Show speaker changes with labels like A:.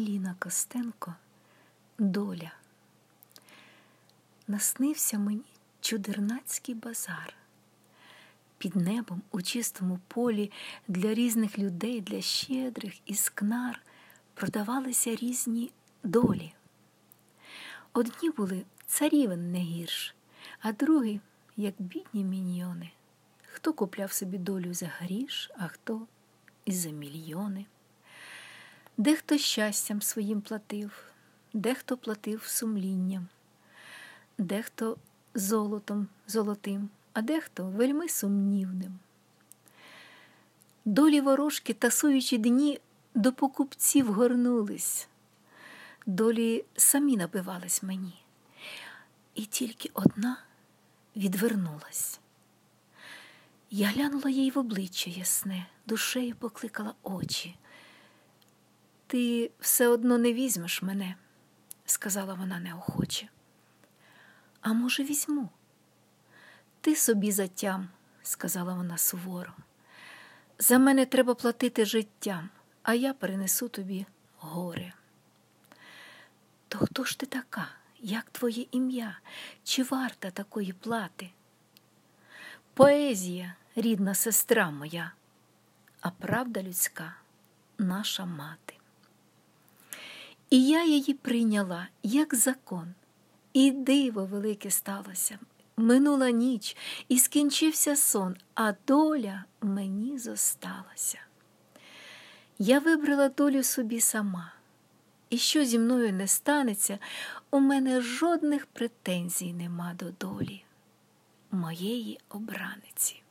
A: Ліна Костенко Доля. Наснився мені чудернацький базар. Під небом у чистому полі для різних людей, для щедрих і скнар продавалися різні долі. Одні були царівен не гірш, а другі, як бідні міньйони. Хто купляв собі долю за гріш, а хто і за мільйони. Дехто щастям своїм платив, дехто платив сумлінням, дехто золотом золотим, а дехто вельми сумнівним. Долі ворожки, тасуючи дні, до покупців горнулись, долі самі набивались мені, і тільки одна відвернулась. Я глянула їй в обличчя ясне, душею покликала очі. Ти все одно не візьмеш мене, сказала вона неохоче. А може, візьму? Ти собі затям, сказала вона суворо. За мене треба платити життям, а я перенесу тобі горе. То хто ж ти така? Як твоє ім'я? Чи варта такої плати? Поезія, рідна сестра моя, а правда людська наша мати. І я її прийняла як закон, і диво велике сталося. Минула ніч, і скінчився сон, а доля мені зосталася. Я вибрала долю собі сама, і що зі мною не станеться, у мене жодних претензій нема до долі моєї обраниці.